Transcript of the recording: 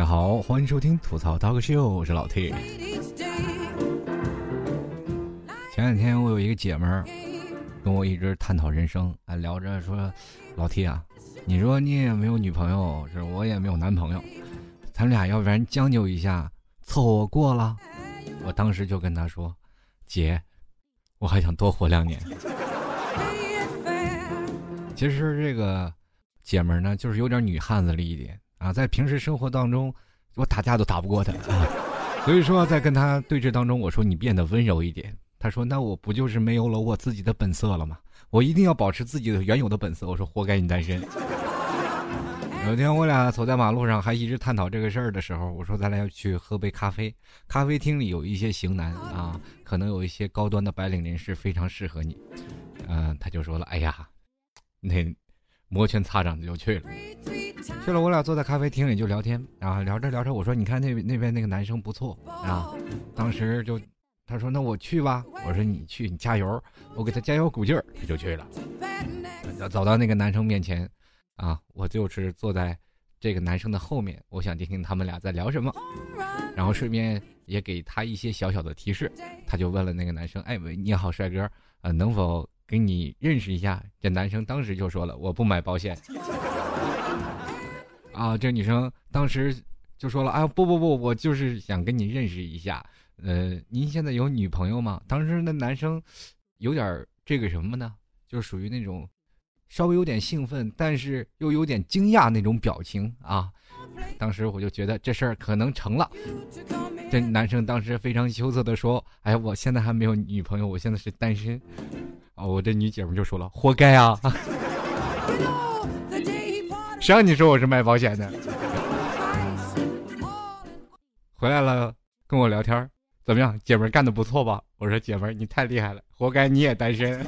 大家好，欢迎收听吐槽刀哥秀，我是老 T。前两天我有一个姐们儿跟我一直探讨人生，啊，聊着说，老 T 啊，你说你也没有女朋友，是我也没有男朋友，咱俩要不然将就一下，凑合过了。我当时就跟她说，姐，我还想多活两年。其实这个姐们儿呢，就是有点女汉子了一点啊，在平时生活当中，我打架都打不过她，所以说在跟他对峙当中，我说你变得温柔一点。他说那我不就是没有了我自己的本色了吗？我一定要保持自己的原有的本色。我说活该你单身。有天我俩走在马路上，还一直探讨这个事儿的时候，我说咱俩要去喝杯咖啡。咖啡厅里有一些型男啊，可能有一些高端的白领人士非常适合你。嗯，他就说了，哎呀。那摩拳擦掌的就去了，去了，我俩坐在咖啡厅里就聊天，啊聊着聊着，我说你看那那边那个男生不错啊，当时就他说那我去吧，我说你去你加油，我给他加油鼓劲儿，他就去了，走到那个男生面前，啊，我就是坐在这个男生的后面，我想听听他们俩在聊什么，然后顺便也给他一些小小的提示，他就问了那个男生，哎，你好，帅哥，呃，能否？给你认识一下，这男生当时就说了：“我不买保险。”啊，这女生当时就说了：“哎，不不不，我就是想跟你认识一下。呃，您现在有女朋友吗？”当时那男生有点这个什么呢？就属于那种稍微有点兴奋，但是又有点惊讶那种表情啊。当时我就觉得这事儿可能成了。这男生当时非常羞涩的说：“哎，我现在还没有女朋友，我现在是单身。”我这女姐们就说了，活该啊！谁让你说我是卖保险的？回来了，跟我聊天怎么样？姐们干的不错吧？我说姐们你太厉害了，活该你也单身。